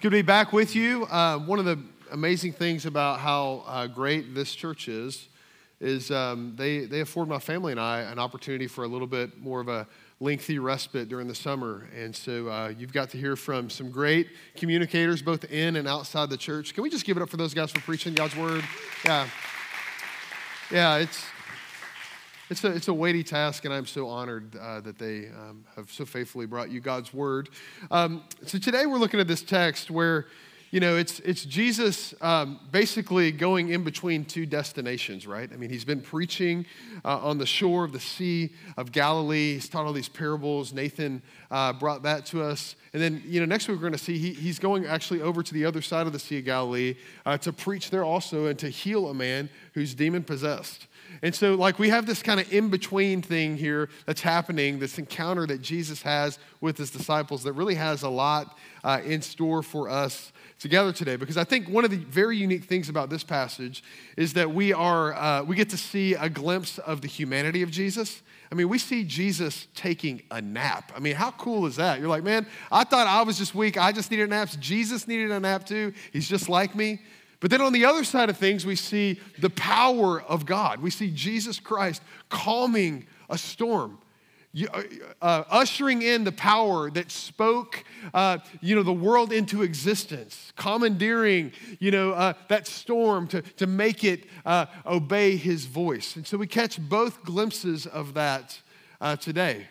It's good to be back with you. Uh, one of the amazing things about how uh, great this church is is um, they, they afford my family and I an opportunity for a little bit more of a lengthy respite during the summer. And so uh, you've got to hear from some great communicators both in and outside the church. Can we just give it up for those guys for preaching God's word? Yeah. Yeah, it's, it's a, it's a weighty task, and I'm so honored uh, that they um, have so faithfully brought you God's word. Um, so today we're looking at this text where, you know, it's, it's Jesus um, basically going in between two destinations, right? I mean, he's been preaching uh, on the shore of the Sea of Galilee. He's taught all these parables. Nathan uh, brought that to us. And then, you know, next week we're going to see he, he's going actually over to the other side of the Sea of Galilee uh, to preach there also and to heal a man who's demon possessed. And so, like, we have this kind of in between thing here that's happening, this encounter that Jesus has with his disciples that really has a lot uh, in store for us together today. Because I think one of the very unique things about this passage is that we are, uh, we get to see a glimpse of the humanity of Jesus. I mean, we see Jesus taking a nap. I mean, how cool is that? You're like, man, I thought I was just weak. I just needed naps. Jesus needed a nap too. He's just like me. But then on the other side of things, we see the power of God. We see Jesus Christ calming a storm. Uh, uh, ushering in the power that spoke, uh, you know, the world into existence, commandeering, you know, uh, that storm to, to make it uh, obey his voice. And so we catch both glimpses of that uh, today.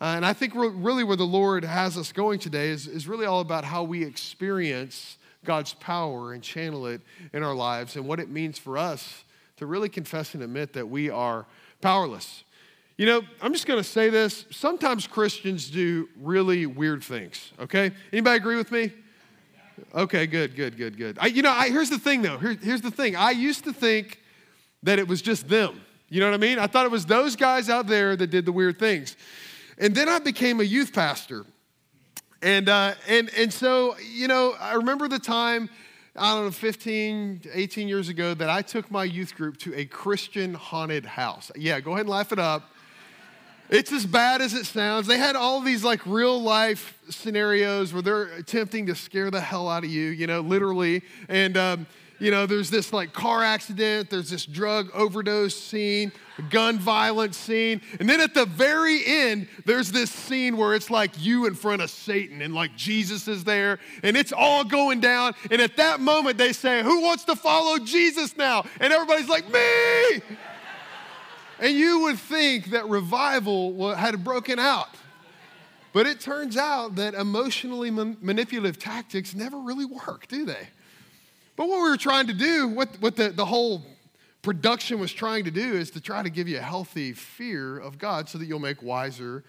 and I think really where the Lord has us going today is, is really all about how we experience God's power and channel it in our lives and what it means for us to really confess and admit that we are powerless. You know, I'm just going to say this. Sometimes Christians do really weird things, okay? Anybody agree with me? Okay, good, good, good, good. I, you know, I, here's the thing though. Here, here's the thing. I used to think that it was just them. You know what I mean? I thought it was those guys out there that did the weird things. And then I became a youth pastor. And, uh, and, and so, you know, I remember the time, I don't know, 15, 18 years ago, that I took my youth group to a Christian haunted house. Yeah, go ahead and laugh it up. It's as bad as it sounds. They had all these like real life scenarios where they're attempting to scare the hell out of you, you know, literally. And, um, you know, there's this like car accident, there's this drug overdose scene, gun violence scene. And then at the very end, there's this scene where it's like you in front of Satan and like Jesus is there and it's all going down. And at that moment, they say, Who wants to follow Jesus now? And everybody's like, Me! and you would think that revival had broken out. But it turns out that emotionally manipulative tactics never really work, do they? But what we were trying to do, what, what the, the whole production was trying to do, is to try to give you a healthy fear of God so that you'll make wiser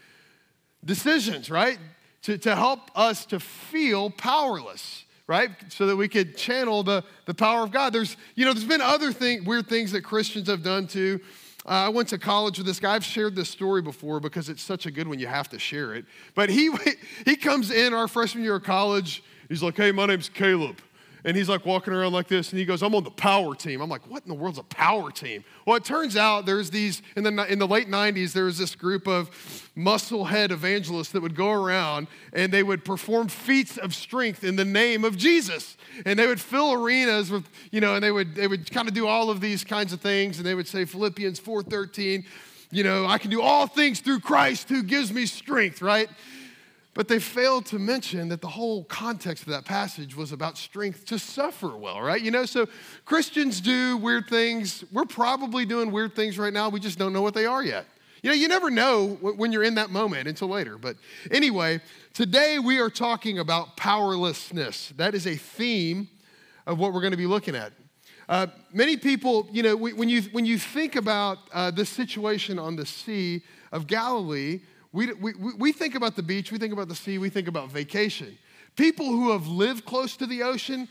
decisions, right? To, to help us to feel powerless, right? So that we could channel the, the power of God. There's, you know, there's been other thing, weird things that Christians have done too. Uh, I went to college with this guy. I've shared this story before because it's such a good one, you have to share it. But he, he comes in our freshman year of college. He's like, hey, my name's Caleb. And he's like walking around like this, and he goes, I'm on the power team. I'm like, what in the world's a power team? Well, it turns out there's these, in the, in the late 90s, there was this group of musclehead evangelists that would go around and they would perform feats of strength in the name of Jesus. And they would fill arenas with, you know, and they would, they would kind of do all of these kinds of things, and they would say Philippians 4.13, you know, I can do all things through Christ who gives me strength, right? But they failed to mention that the whole context of that passage was about strength to suffer well, right? You know, so Christians do weird things. We're probably doing weird things right now. We just don't know what they are yet. You know, you never know when you're in that moment until later. But anyway, today we are talking about powerlessness. That is a theme of what we're going to be looking at. Uh, many people, you know, when you, when you think about uh, this situation on the Sea of Galilee, we, we, we think about the beach, we think about the sea, we think about vacation. People who have lived close to the ocean,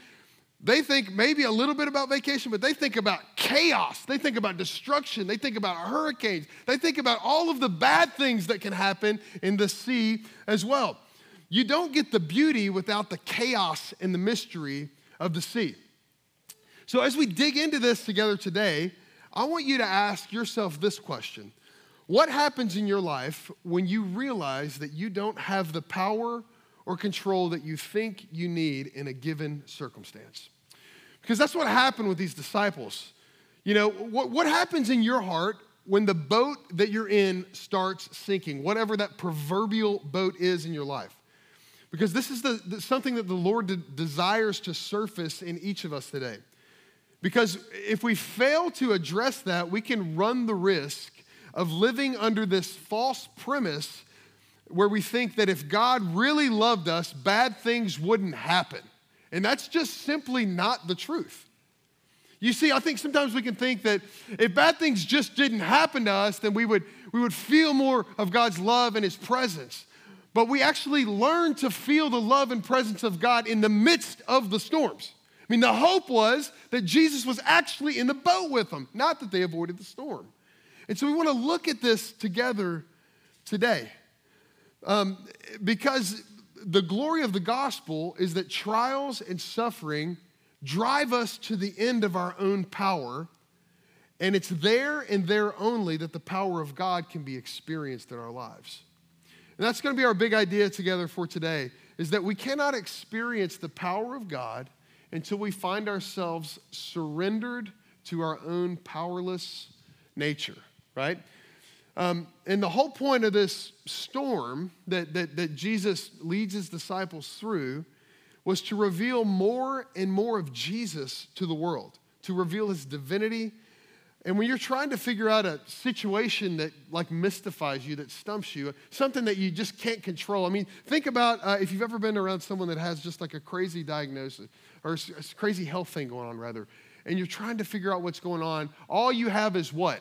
they think maybe a little bit about vacation, but they think about chaos. They think about destruction. They think about hurricanes. They think about all of the bad things that can happen in the sea as well. You don't get the beauty without the chaos and the mystery of the sea. So, as we dig into this together today, I want you to ask yourself this question what happens in your life when you realize that you don't have the power or control that you think you need in a given circumstance. Because that's what happened with these disciples. You know, what, what happens in your heart when the boat that you're in starts sinking, whatever that proverbial boat is in your life? Because this is the, the something that the Lord de- desires to surface in each of us today. Because if we fail to address that, we can run the risk of living under this false premise where we think that if God really loved us, bad things wouldn't happen. And that's just simply not the truth. You see, I think sometimes we can think that if bad things just didn't happen to us, then we would, we would feel more of God's love and His presence. But we actually learn to feel the love and presence of God in the midst of the storms. I mean, the hope was that Jesus was actually in the boat with them, not that they avoided the storm. And so we want to look at this together today. Um, because the glory of the gospel is that trials and suffering drive us to the end of our own power. And it's there and there only that the power of God can be experienced in our lives. And that's going to be our big idea together for today is that we cannot experience the power of God until we find ourselves surrendered to our own powerless nature, right? Um, and the whole point of this storm that, that, that Jesus leads his disciples through was to reveal more and more of Jesus to the world, to reveal his divinity. And when you're trying to figure out a situation that like mystifies you, that stumps you, something that you just can't control. I mean, think about uh, if you've ever been around someone that has just like a crazy diagnosis or a crazy health thing going on, rather, and you're trying to figure out what's going on. All you have is what?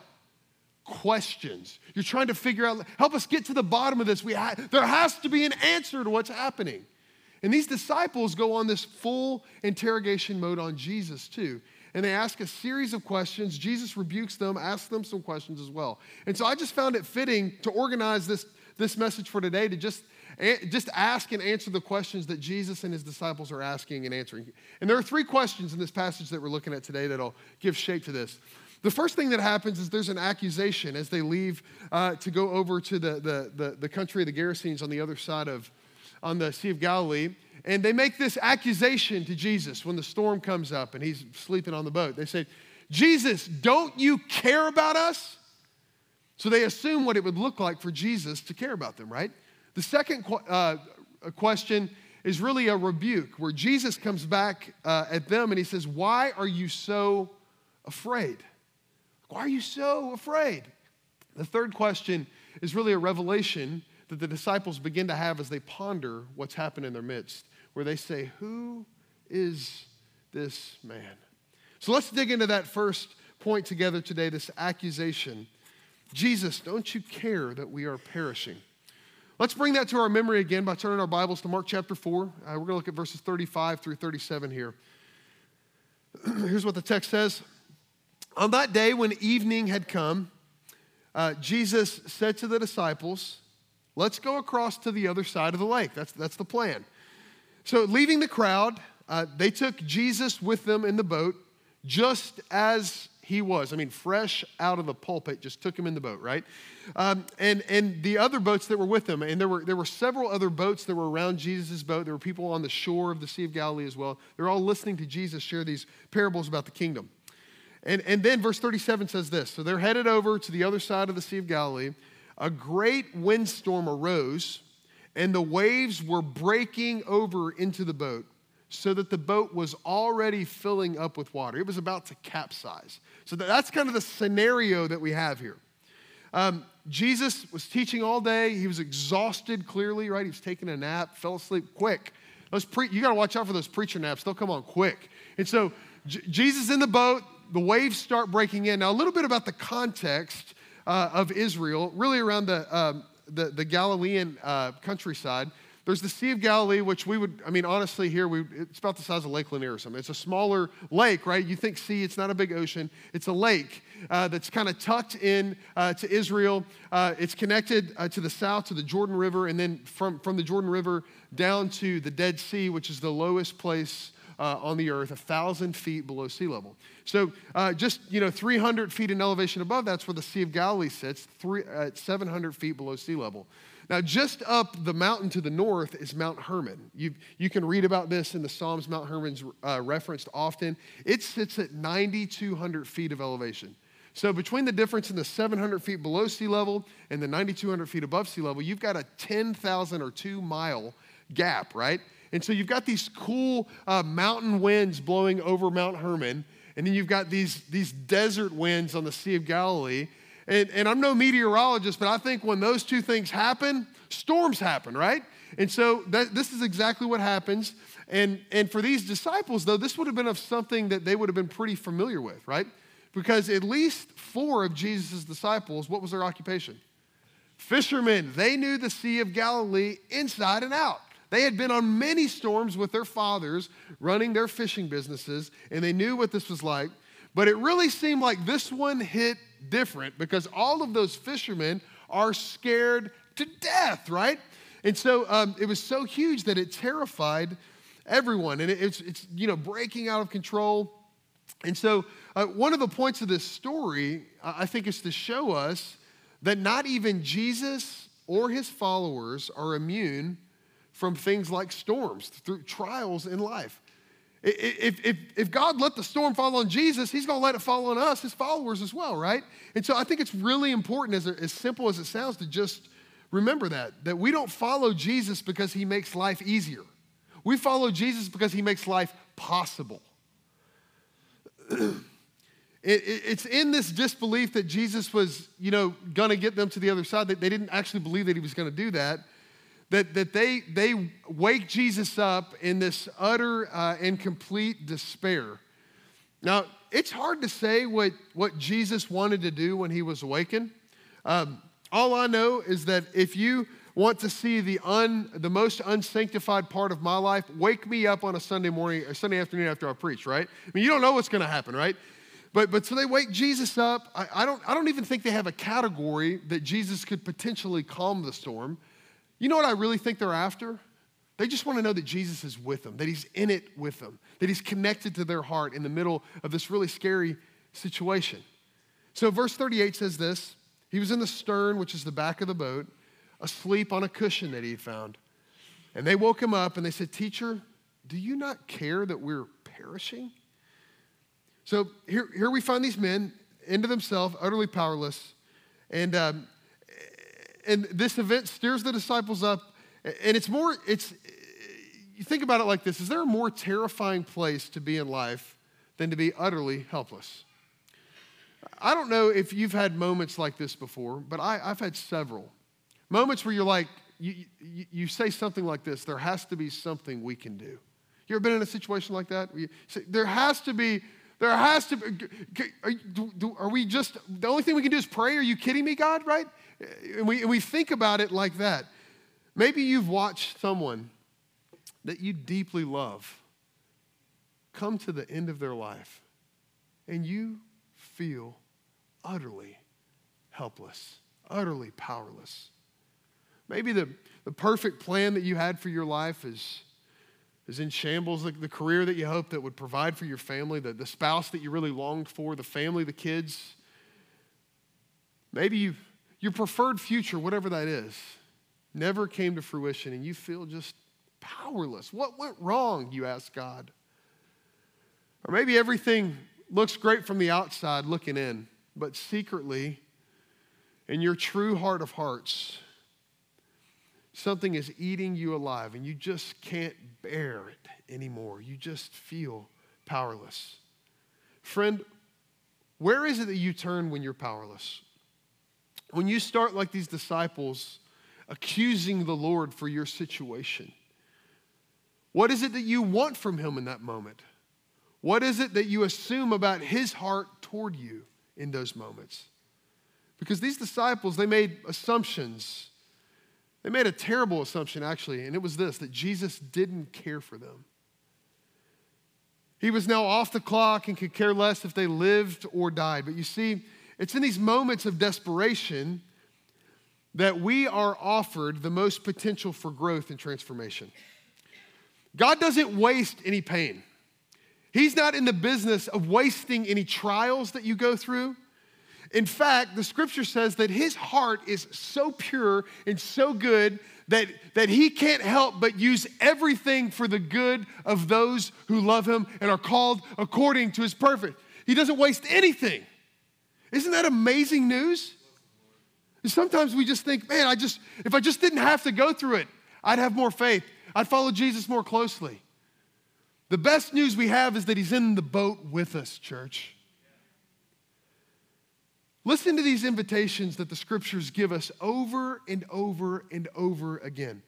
Questions. You're trying to figure out, help us get to the bottom of this. We ha- there has to be an answer to what's happening. And these disciples go on this full interrogation mode on Jesus too. And they ask a series of questions. Jesus rebukes them, asks them some questions as well. And so I just found it fitting to organize this, this message for today to just, eh, just ask and answer the questions that Jesus and his disciples are asking and answering. And there are three questions in this passage that we're looking at today that'll give shape to this. The first thing that happens is there's an accusation as they leave uh, to go over to the, the, the, the country of the Gerasenes on the other side of, on the Sea of Galilee. And they make this accusation to Jesus when the storm comes up and he's sleeping on the boat. They say, Jesus, don't you care about us? So they assume what it would look like for Jesus to care about them, right? The second uh, question is really a rebuke where Jesus comes back uh, at them and he says, Why are you so afraid? Why are you so afraid? The third question is really a revelation that the disciples begin to have as they ponder what's happened in their midst, where they say, Who is this man? So let's dig into that first point together today this accusation. Jesus, don't you care that we are perishing? Let's bring that to our memory again by turning our Bibles to Mark chapter 4. Uh, we're going to look at verses 35 through 37 here. Here's what the text says. On that day, when evening had come, uh, Jesus said to the disciples, Let's go across to the other side of the lake. That's, that's the plan. So, leaving the crowd, uh, they took Jesus with them in the boat, just as he was. I mean, fresh out of the pulpit, just took him in the boat, right? Um, and, and the other boats that were with them, and there were, there were several other boats that were around Jesus' boat. There were people on the shore of the Sea of Galilee as well. They're all listening to Jesus share these parables about the kingdom. And, and then verse 37 says this So they're headed over to the other side of the Sea of Galilee. A great windstorm arose, and the waves were breaking over into the boat, so that the boat was already filling up with water. It was about to capsize. So that's kind of the scenario that we have here. Um, Jesus was teaching all day. He was exhausted, clearly, right? He was taking a nap, fell asleep quick. Those pre- you got to watch out for those preacher naps. They'll come on quick. And so J- Jesus in the boat, the waves start breaking in. Now, a little bit about the context uh, of Israel, really around the, um, the, the, Galilean uh, countryside. There's the Sea of Galilee, which we would, I mean, honestly, here, we, it's about the size of Lake Lanier or something. It's a smaller lake, right? You think sea, it's not a big ocean. It's a lake uh, that's kind of tucked in uh, to Israel. Uh, it's connected uh, to the south to the Jordan River, and then from, from the Jordan River down to the Dead Sea, which is the lowest place uh, on the earth, a thousand feet below sea level. So uh, just you know, 300 feet in elevation above, that's where the Sea of Galilee sits, three, uh, 700 feet below sea level. Now, just up the mountain to the north is Mount Hermon. You, you can read about this in the Psalms. Mount Hermon's uh, referenced often. It sits at 9,200 feet of elevation. So, between the difference in the 700 feet below sea level and the 9,200 feet above sea level, you've got a 10,000 or two mile gap, right? And so, you've got these cool uh, mountain winds blowing over Mount Hermon, and then you've got these, these desert winds on the Sea of Galilee. And, and I'm no meteorologist, but I think when those two things happen, storms happen, right? And so that, this is exactly what happens. And, and for these disciples, though, this would have been of something that they would have been pretty familiar with, right? Because at least four of Jesus' disciples, what was their occupation? Fishermen. They knew the Sea of Galilee inside and out. They had been on many storms with their fathers running their fishing businesses, and they knew what this was like. But it really seemed like this one hit different because all of those fishermen are scared to death, right? And so um, it was so huge that it terrified everyone, and it, it's, it's you know breaking out of control. And so uh, one of the points of this story, I think, is to show us that not even Jesus or his followers are immune from things like storms, through trials in life. If, if, if God let the storm fall on Jesus, he's going to let it fall on us, his followers as well, right? And so I think it's really important, as, as simple as it sounds, to just remember that, that we don't follow Jesus because he makes life easier. We follow Jesus because he makes life possible. it, it, it's in this disbelief that Jesus was, you know, going to get them to the other side, that they didn't actually believe that he was going to do that that, that they, they wake Jesus up in this utter uh, and complete despair. Now, it's hard to say what, what Jesus wanted to do when he was awakened. Um, all I know is that if you want to see the, un, the most unsanctified part of my life, wake me up on a Sunday morning, a Sunday afternoon after I preach, right? I mean, you don't know what's going to happen, right? But, but so they wake Jesus up. I, I, don't, I don't even think they have a category that Jesus could potentially calm the storm. You know what I really think they're after? They just want to know that Jesus is with them, that he's in it with them, that he's connected to their heart in the middle of this really scary situation. So, verse 38 says this He was in the stern, which is the back of the boat, asleep on a cushion that he had found. And they woke him up and they said, Teacher, do you not care that we're perishing? So, here, here we find these men into themselves, utterly powerless. And um, and this event steers the disciples up. And it's more, it's, you think about it like this Is there a more terrifying place to be in life than to be utterly helpless? I don't know if you've had moments like this before, but I, have had several. Moments where you're like, you, you, you, say something like this there has to be something we can do. You ever been in a situation like that? Say, there has to be, there has to be, are, are we just, the only thing we can do is pray? Are you kidding me, God, right? And we, and we think about it like that. Maybe you've watched someone that you deeply love come to the end of their life and you feel utterly helpless, utterly powerless. Maybe the, the perfect plan that you had for your life is, is in shambles, the, the career that you hoped that would provide for your family, the, the spouse that you really longed for, the family, the kids. Maybe you've your preferred future, whatever that is, never came to fruition and you feel just powerless. What went wrong, you ask God? Or maybe everything looks great from the outside looking in, but secretly, in your true heart of hearts, something is eating you alive and you just can't bear it anymore. You just feel powerless. Friend, where is it that you turn when you're powerless? When you start like these disciples, accusing the Lord for your situation, what is it that you want from Him in that moment? What is it that you assume about His heart toward you in those moments? Because these disciples, they made assumptions. They made a terrible assumption, actually, and it was this that Jesus didn't care for them. He was now off the clock and could care less if they lived or died. But you see, it's in these moments of desperation that we are offered the most potential for growth and transformation. God doesn't waste any pain. He's not in the business of wasting any trials that you go through. In fact, the scripture says that his heart is so pure and so good that, that he can't help but use everything for the good of those who love him and are called according to his perfect. He doesn't waste anything. Isn't that amazing news? Sometimes we just think, man, I just, if I just didn't have to go through it, I'd have more faith. I'd follow Jesus more closely. The best news we have is that he's in the boat with us, church. Listen to these invitations that the scriptures give us over and over and over again.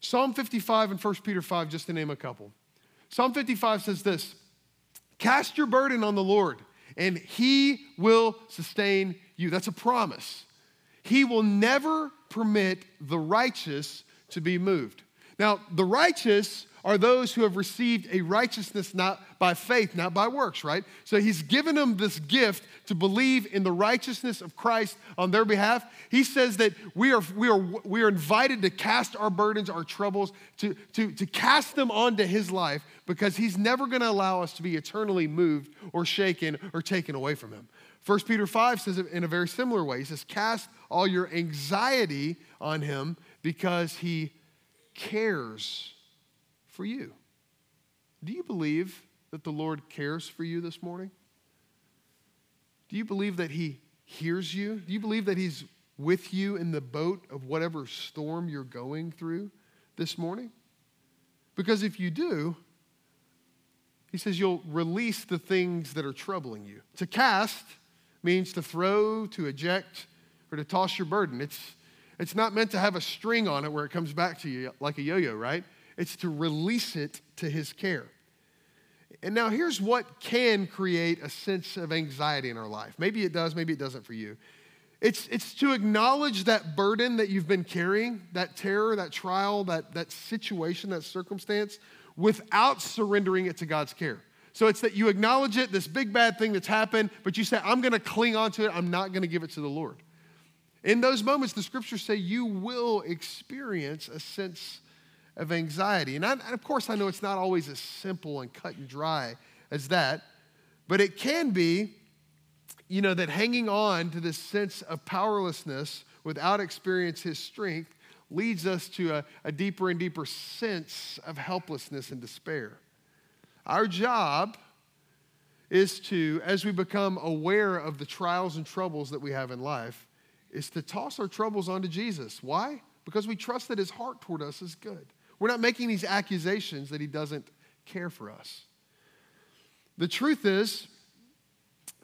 Psalm 55 and 1 Peter 5, just to name a couple. Psalm 55 says this Cast your burden on the Lord, and he will sustain you. That's a promise. He will never permit the righteous to be moved. Now, the righteous are those who have received a righteousness not by faith, not by works, right? So he's given them this gift to believe in the righteousness of Christ on their behalf. He says that we are, we are, we are invited to cast our burdens, our troubles, to, to, to cast them onto his life because he's never going to allow us to be eternally moved or shaken or taken away from him. 1 Peter 5 says it in a very similar way. He says, Cast all your anxiety on him because he cares for you. Do you believe that the Lord cares for you this morning? Do you believe that He hears you? Do you believe that He's with you in the boat of whatever storm you're going through this morning? Because if you do, He says you'll release the things that are troubling you. To cast means to throw, to eject, or to toss your burden. It's, it's not meant to have a string on it where it comes back to you like a yo yo, right? It's to release it to his care. And now here's what can create a sense of anxiety in our life. Maybe it does, maybe it doesn't for you. It's, it's to acknowledge that burden that you've been carrying, that terror, that trial, that, that situation, that circumstance, without surrendering it to God's care. So it's that you acknowledge it, this big bad thing that's happened, but you say, I'm gonna cling on to it, I'm not gonna give it to the Lord. In those moments, the scriptures say you will experience a sense of anxiety. And, I, and of course, I know it's not always as simple and cut and dry as that, but it can be, you know, that hanging on to this sense of powerlessness without experience his strength leads us to a, a deeper and deeper sense of helplessness and despair. Our job is to, as we become aware of the trials and troubles that we have in life, is to toss our troubles onto Jesus. Why? Because we trust that his heart toward us is good. We're not making these accusations that he doesn't care for us. The truth is,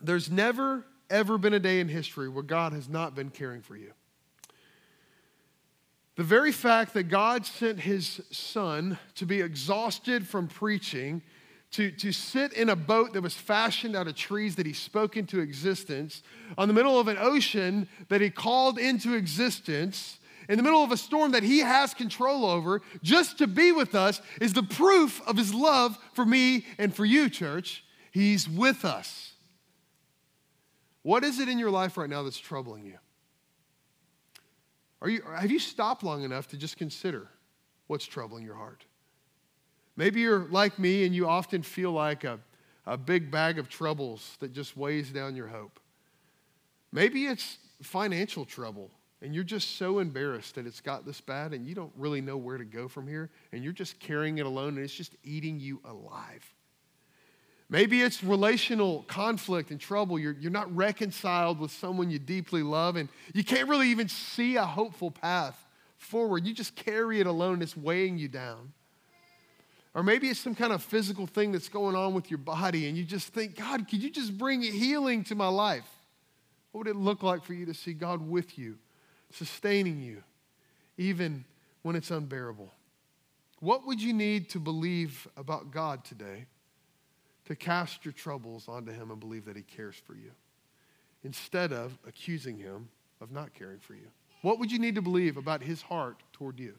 there's never, ever been a day in history where God has not been caring for you. The very fact that God sent his son to be exhausted from preaching, to, to sit in a boat that was fashioned out of trees that he spoke into existence, on the middle of an ocean that he called into existence, in the middle of a storm that He has control over, just to be with us is the proof of His love for me and for you, church. He's with us. What is it in your life right now that's troubling you? Are you have you stopped long enough to just consider what's troubling your heart? Maybe you're like me and you often feel like a, a big bag of troubles that just weighs down your hope. Maybe it's financial trouble and you're just so embarrassed that it's got this bad and you don't really know where to go from here and you're just carrying it alone and it's just eating you alive. Maybe it's relational conflict and trouble. You're, you're not reconciled with someone you deeply love and you can't really even see a hopeful path forward. You just carry it alone, it's weighing you down. Or maybe it's some kind of physical thing that's going on with your body and you just think, God, could you just bring healing to my life? What would it look like for you to see God with you? Sustaining you, even when it's unbearable. What would you need to believe about God today to cast your troubles onto Him and believe that He cares for you instead of accusing Him of not caring for you? What would you need to believe about His heart toward you?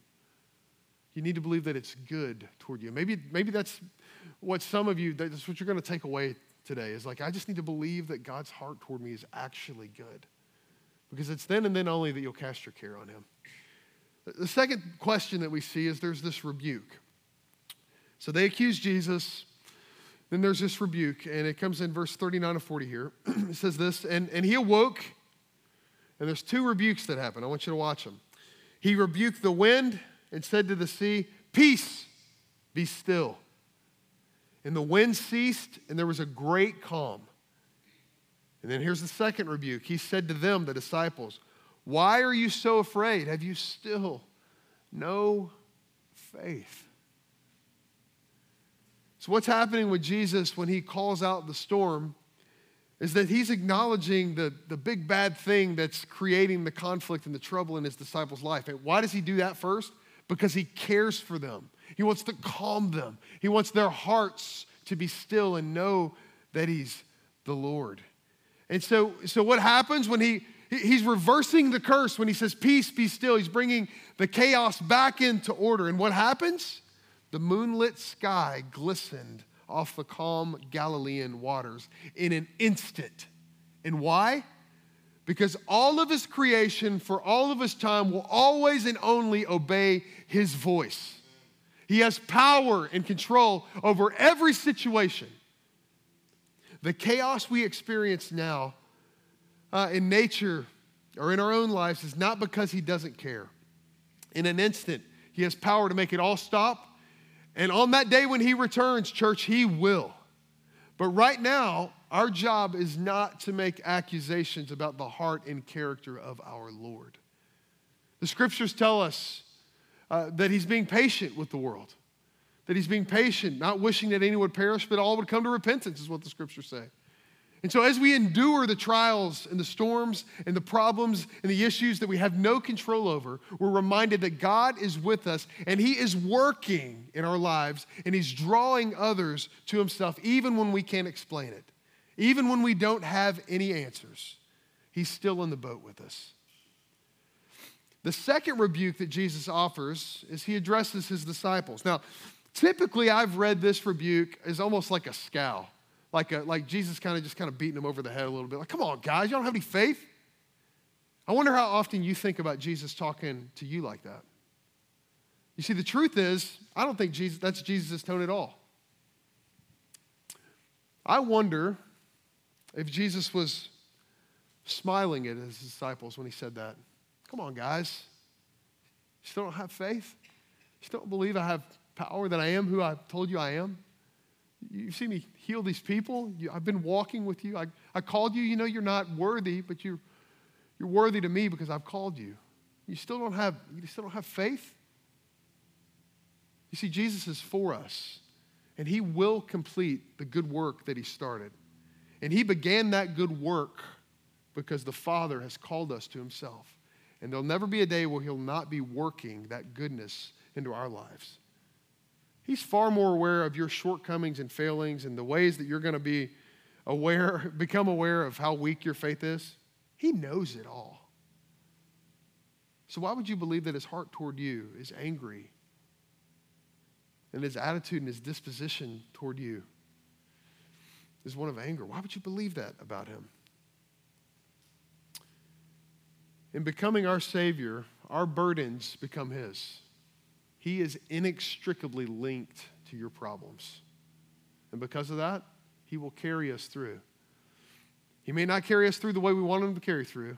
You need to believe that it's good toward you. Maybe, maybe that's what some of you, that's what you're going to take away today is like, I just need to believe that God's heart toward me is actually good because it's then and then only that you'll cast your care on him. The second question that we see is there's this rebuke. So they accuse Jesus. then there's this rebuke, and it comes in verse 39 to 40 here. it says this, and, and he awoke, and there's two rebukes that happen. I want you to watch them. He rebuked the wind and said to the sea, Peace, be still. And the wind ceased, and there was a great calm. And then here's the second rebuke. He said to them, the disciples, Why are you so afraid? Have you still no faith? So, what's happening with Jesus when he calls out the storm is that he's acknowledging the, the big bad thing that's creating the conflict and the trouble in his disciples' life. And why does he do that first? Because he cares for them. He wants to calm them. He wants their hearts to be still and know that he's the Lord. And so, so what happens when he he's reversing the curse when he says peace be still. He's bringing the chaos back into order. And what happens? The moonlit sky glistened off the calm galilean waters in an instant. And why? Because all of his creation for all of his time will always and only obey his voice. He has power and control over every situation the chaos we experience now uh, in nature or in our own lives is not because He doesn't care. In an instant, He has power to make it all stop. And on that day when He returns, church, He will. But right now, our job is not to make accusations about the heart and character of our Lord. The scriptures tell us uh, that He's being patient with the world that he's being patient, not wishing that anyone would perish, but all would come to repentance, is what the scriptures say. And so, as we endure the trials and the storms and the problems and the issues that we have no control over, we're reminded that God is with us and He is working in our lives and He's drawing others to Himself, even when we can't explain it, even when we don't have any answers. He's still in the boat with us. The second rebuke that Jesus offers is He addresses His disciples. Now, Typically, I've read this rebuke as almost like a scowl, like, a, like Jesus kind of just kind of beating him over the head a little bit. Like, come on, guys, you don't have any faith? I wonder how often you think about Jesus talking to you like that. You see, the truth is, I don't think Jesus, that's Jesus' tone at all. I wonder if Jesus was smiling at his disciples when he said that. Come on, guys. You still don't have faith? You still don't believe I have power that I am who I've told you I am? You see me heal these people. You, I've been walking with you. I, I called you. You know you're not worthy, but you're, you're worthy to me because I've called you. You still don't have, you still don't have faith? You see, Jesus is for us, and he will complete the good work that he started. And he began that good work because the Father has called us to himself. And there'll never be a day where he'll not be working that goodness into our lives. He's far more aware of your shortcomings and failings and the ways that you're going to be aware, become aware of how weak your faith is. He knows it all. So, why would you believe that his heart toward you is angry and his attitude and his disposition toward you is one of anger? Why would you believe that about him? In becoming our Savior, our burdens become his. He is inextricably linked to your problems. And because of that, He will carry us through. He may not carry us through the way we want Him to carry through.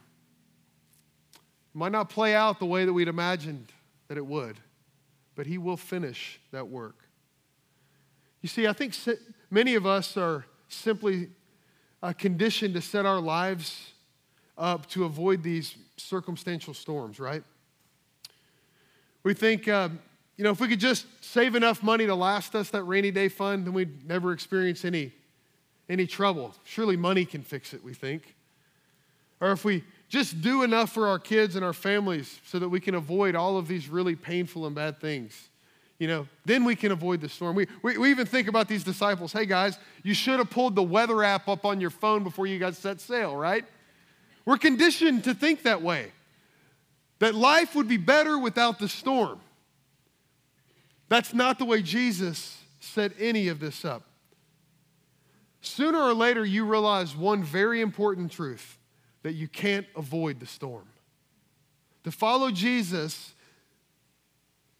It might not play out the way that we'd imagined that it would, but He will finish that work. You see, I think many of us are simply uh, conditioned to set our lives up to avoid these circumstantial storms, right? We think, um, you know, if we could just save enough money to last us that rainy day fund, then we'd never experience any, any trouble. Surely money can fix it, we think. Or if we just do enough for our kids and our families so that we can avoid all of these really painful and bad things, you know, then we can avoid the storm. We, we, we even think about these disciples hey, guys, you should have pulled the weather app up on your phone before you got set sail, right? We're conditioned to think that way, that life would be better without the storm. That's not the way Jesus set any of this up. Sooner or later, you realize one very important truth that you can't avoid the storm. To follow Jesus,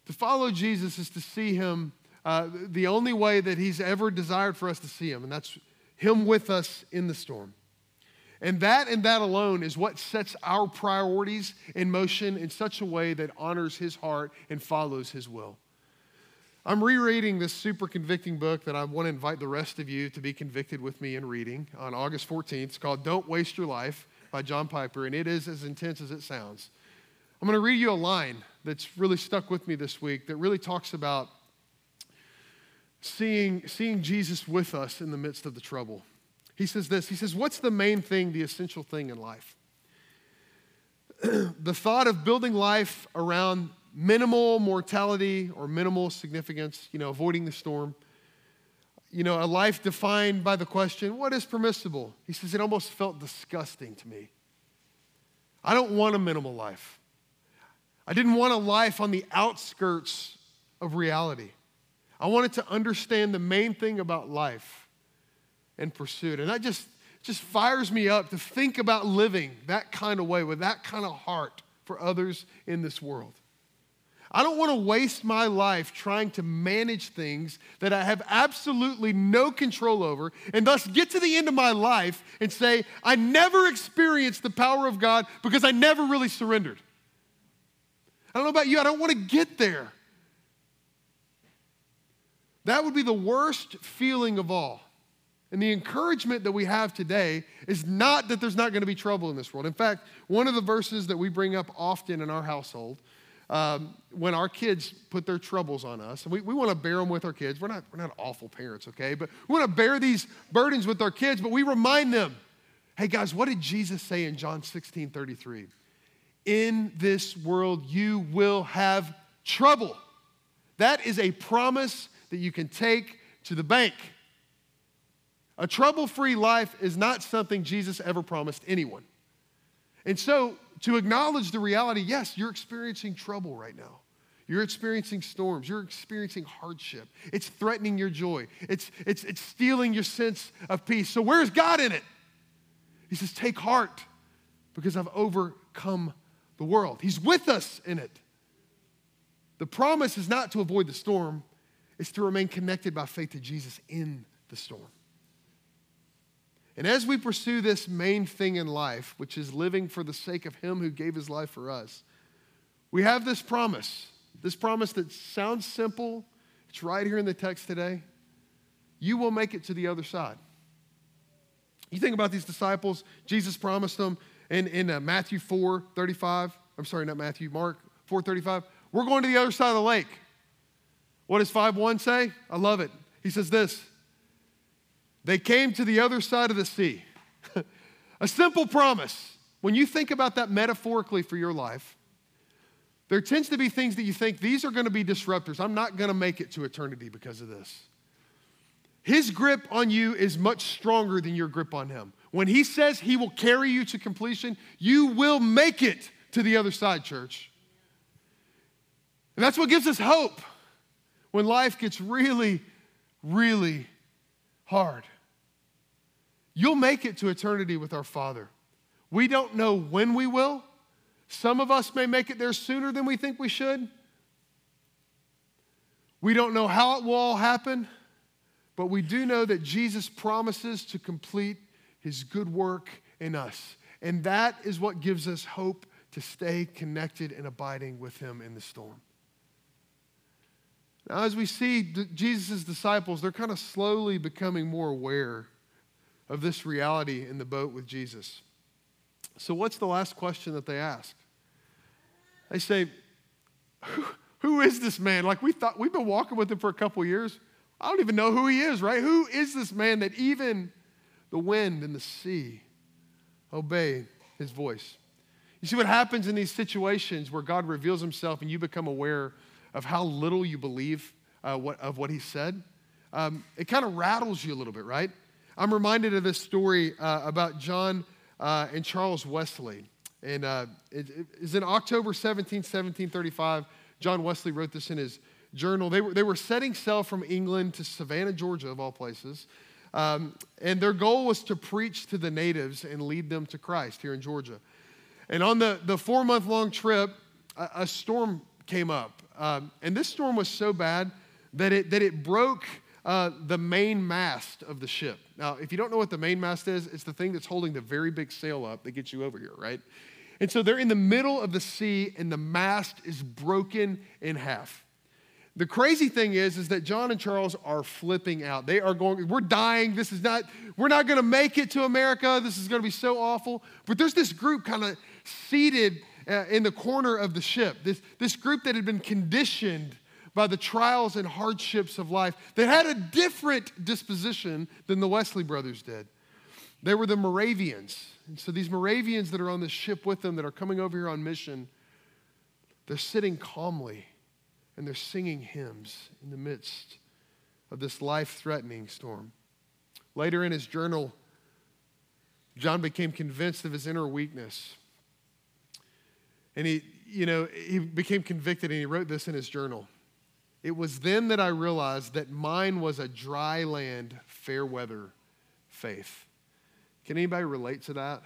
to follow Jesus is to see him uh, the only way that He's ever desired for us to see Him, and that's Him with us in the storm. And that and that alone is what sets our priorities in motion in such a way that honors His heart and follows His will. I'm rereading this super convicting book that I want to invite the rest of you to be convicted with me in reading on August 14th. It's called Don't Waste Your Life by John Piper, and it is as intense as it sounds. I'm going to read you a line that's really stuck with me this week that really talks about seeing, seeing Jesus with us in the midst of the trouble. He says this He says, What's the main thing, the essential thing in life? the thought of building life around minimal mortality or minimal significance, you know, avoiding the storm. You know, a life defined by the question, what is permissible? He says, it almost felt disgusting to me. I don't want a minimal life. I didn't want a life on the outskirts of reality. I wanted to understand the main thing about life and pursue it. And that just, just fires me up to think about living that kind of way with that kind of heart for others in this world. I don't want to waste my life trying to manage things that I have absolutely no control over and thus get to the end of my life and say, I never experienced the power of God because I never really surrendered. I don't know about you, I don't want to get there. That would be the worst feeling of all. And the encouragement that we have today is not that there's not going to be trouble in this world. In fact, one of the verses that we bring up often in our household um, when our kids put their troubles on us, and we, we want to bear them with our kids. We're not, we're not awful parents, okay? But we want to bear these burdens with our kids, but we remind them hey, guys, what did Jesus say in John 16 33? In this world, you will have trouble. That is a promise that you can take to the bank. A trouble free life is not something Jesus ever promised anyone. And so to acknowledge the reality yes, you're experiencing trouble right now. You're experiencing storms. You're experiencing hardship. It's threatening your joy. It's, it's, it's stealing your sense of peace. So, where's God in it? He says, Take heart because I've overcome the world. He's with us in it. The promise is not to avoid the storm, it's to remain connected by faith to Jesus in the storm. And as we pursue this main thing in life, which is living for the sake of Him who gave His life for us, we have this promise, this promise that sounds simple. It's right here in the text today. You will make it to the other side. You think about these disciples, Jesus promised them in, in uh, Matthew 4 35. I'm sorry, not Matthew, Mark 4 35. We're going to the other side of the lake. What does 5 1 say? I love it. He says this they came to the other side of the sea. a simple promise. When you think about that metaphorically for your life, there tends to be things that you think these are going to be disruptors. I'm not going to make it to eternity because of this. His grip on you is much stronger than your grip on him. When he says he will carry you to completion, you will make it to the other side, church. And that's what gives us hope when life gets really, really hard. You'll make it to eternity with our Father. We don't know when we will. Some of us may make it there sooner than we think we should. We don't know how it will all happen, but we do know that Jesus promises to complete his good work in us. And that is what gives us hope to stay connected and abiding with him in the storm. Now, as we see Jesus' disciples, they're kind of slowly becoming more aware of this reality in the boat with Jesus. So, what's the last question that they ask? They say, who, who is this man? Like we thought, we've been walking with him for a couple years. I don't even know who he is, right? Who is this man that even the wind and the sea obey his voice? You see what happens in these situations where God reveals himself and you become aware of how little you believe uh, what, of what he said? Um, it kind of rattles you a little bit, right? I'm reminded of this story uh, about John uh, and Charles Wesley. And uh, it, it is in October 17, 1735. John Wesley wrote this in his journal. They were, they were setting sail from England to Savannah, Georgia, of all places. Um, and their goal was to preach to the natives and lead them to Christ here in Georgia. And on the, the four month long trip, a, a, storm came up. Um, and this storm was so bad that it, that it broke uh, the main mast of the ship. Now, if you don't know what the main mast is, it's the thing that's holding the very big sail up that gets you over here, right? And so they're in the middle of the sea, and the mast is broken in half. The crazy thing is, is that John and Charles are flipping out. They are going, we're dying. This is not, we're not going to make it to America. This is going to be so awful. But there's this group kind of seated uh, in the corner of the ship. This, this group that had been conditioned by the trials and hardships of life They had a different disposition than the Wesley brothers did. They were the Moravians. And so these Moravians that are on the ship with them that are coming over here on mission, they're sitting calmly and they're singing hymns in the midst of this life threatening storm. Later in his journal, John became convinced of his inner weakness. And he, you know, he became convicted and he wrote this in his journal. It was then that I realized that mine was a dry land, fair weather faith. Can anybody relate to that?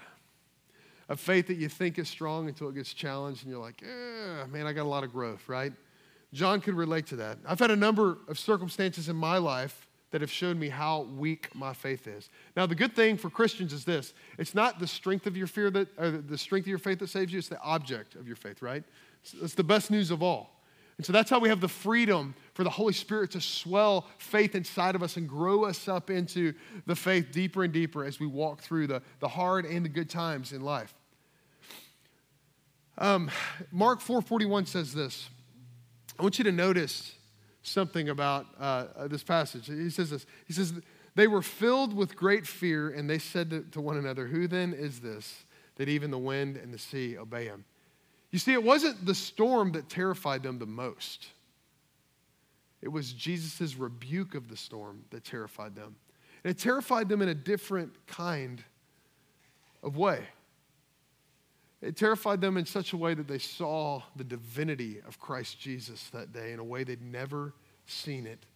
A faith that you think is strong until it gets challenged and you're like, eh, man, I got a lot of growth, right? John could relate to that. I've had a number of circumstances in my life that have shown me how weak my faith is. Now, the good thing for Christians is this it's not the strength of your fear that, or the strength of your faith that saves you, it's the object of your faith, right? It's the best news of all. And so that's how we have the freedom for the Holy Spirit to swell faith inside of us and grow us up into the faith deeper and deeper as we walk through the, the hard and the good times in life. Um, Mark 4:41 says this. I want you to notice something about uh, this passage. He says this. He says, They were filled with great fear, and they said to, to one another, Who then is this that even the wind and the sea obey him? You see, it wasn't the storm that terrified them the most. It was Jesus' rebuke of the storm that terrified them. And it terrified them in a different kind of way. It terrified them in such a way that they saw the divinity of Christ Jesus that day in a way they'd never seen it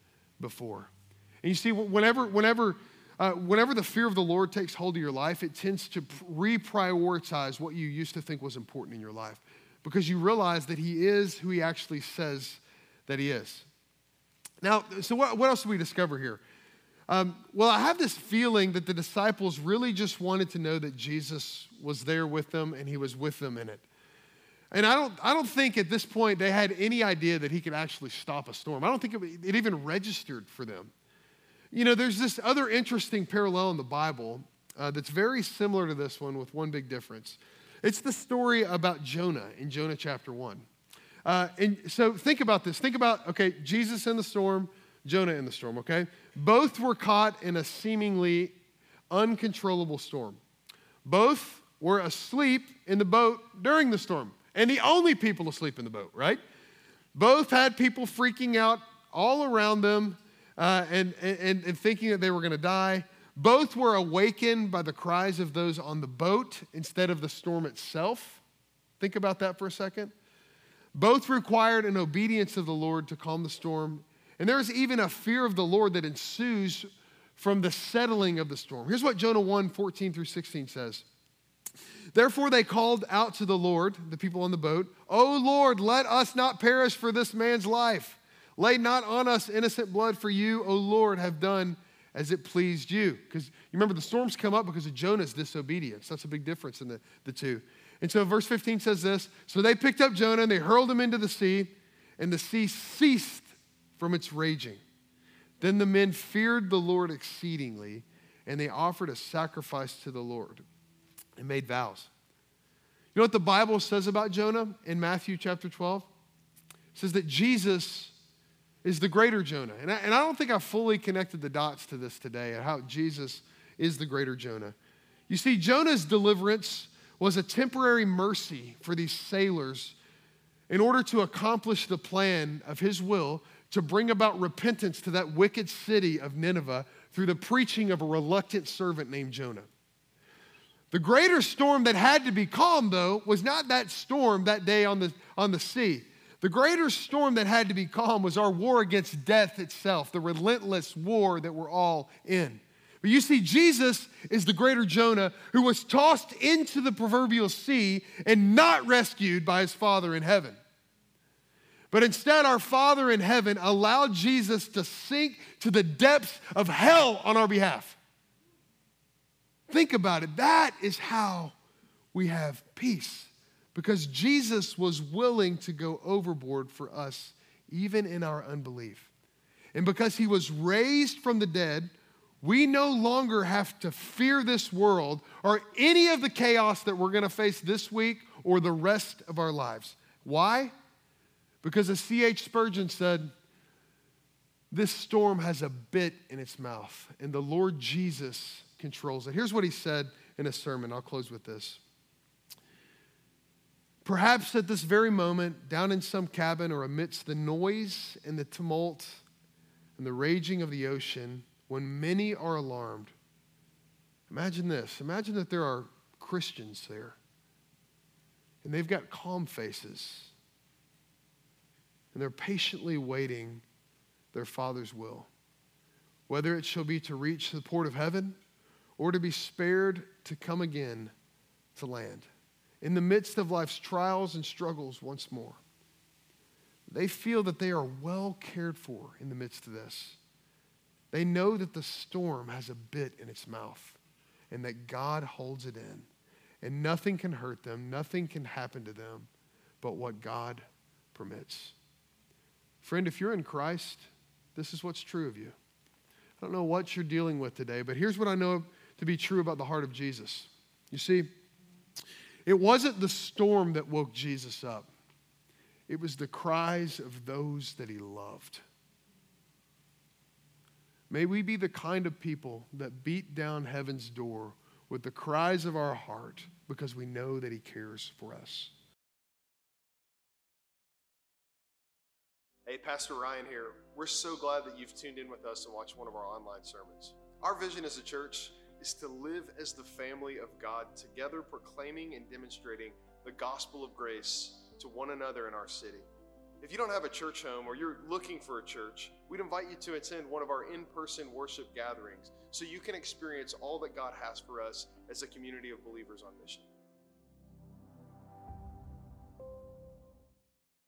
before. And you see, whenever, whenever, uh, whenever the fear of the Lord takes hold of your life, it tends to reprioritize what you used to think was important in your life because you realize that He is who He actually says that He is. Now, so what, what else do we discover here? Um, well, I have this feeling that the disciples really just wanted to know that Jesus was there with them and he was with them in it. And I don't, I don't think at this point they had any idea that he could actually stop a storm. I don't think it, it even registered for them. You know, there's this other interesting parallel in the Bible uh, that's very similar to this one with one big difference. It's the story about Jonah in Jonah chapter 1. Uh, and so think about this. Think about, okay, Jesus in the storm, Jonah in the storm, okay? Both were caught in a seemingly uncontrollable storm. Both were asleep in the boat during the storm, and the only people asleep in the boat, right? Both had people freaking out all around them uh, and, and, and thinking that they were going to die. Both were awakened by the cries of those on the boat instead of the storm itself. Think about that for a second. Both required an obedience of the Lord to calm the storm and there is even a fear of the Lord that ensues from the settling of the storm. Here's what Jonah 1 14 through 16 says. Therefore, they called out to the Lord, the people on the boat, O Lord, let us not perish for this man's life. Lay not on us innocent blood, for you, O Lord, have done as it pleased you. Because you remember, the storms come up because of Jonah's disobedience. That's a big difference in the, the two. And so, verse 15 says this So they picked up Jonah and they hurled him into the sea, and the sea ceased from its raging. Then the men feared the Lord exceedingly, and they offered a sacrifice to the Lord and made vows. You know what the Bible says about Jonah in Matthew chapter 12? It says that Jesus is the greater Jonah. And I, and I don't think I fully connected the dots to this today, how Jesus is the greater Jonah. You see, Jonah's deliverance was a temporary mercy for these sailors in order to accomplish the plan of his will to bring about repentance to that wicked city of Nineveh through the preaching of a reluctant servant named Jonah. The greater storm that had to be calmed, though, was not that storm that day on the, on the sea. The greater storm that had to be calm was our war against death itself, the relentless war that we're all in. But you see, Jesus is the greater Jonah who was tossed into the proverbial sea and not rescued by his Father in heaven. But instead, our Father in heaven allowed Jesus to sink to the depths of hell on our behalf. Think about it. That is how we have peace because Jesus was willing to go overboard for us, even in our unbelief. And because he was raised from the dead, we no longer have to fear this world or any of the chaos that we're going to face this week or the rest of our lives. Why? Because as C.H. Spurgeon said, this storm has a bit in its mouth, and the Lord Jesus controls it. Here's what he said in a sermon. I'll close with this. Perhaps at this very moment, down in some cabin or amidst the noise and the tumult and the raging of the ocean, when many are alarmed, imagine this. Imagine that there are Christians there, and they've got calm faces, and they're patiently waiting their Father's will. Whether it shall be to reach the port of heaven or to be spared to come again to land in the midst of life's trials and struggles once more. They feel that they are well cared for in the midst of this. They know that the storm has a bit in its mouth and that God holds it in. And nothing can hurt them, nothing can happen to them but what God permits. Friend, if you're in Christ, this is what's true of you. I don't know what you're dealing with today, but here's what I know to be true about the heart of Jesus. You see, it wasn't the storm that woke Jesus up, it was the cries of those that he loved. May we be the kind of people that beat down heaven's door with the cries of our heart because we know that he cares for us. Hey, Pastor Ryan here. We're so glad that you've tuned in with us and watched one of our online sermons. Our vision as a church is to live as the family of God, together proclaiming and demonstrating the gospel of grace to one another in our city. If you don't have a church home or you're looking for a church, we'd invite you to attend one of our in person worship gatherings so you can experience all that God has for us as a community of believers on mission.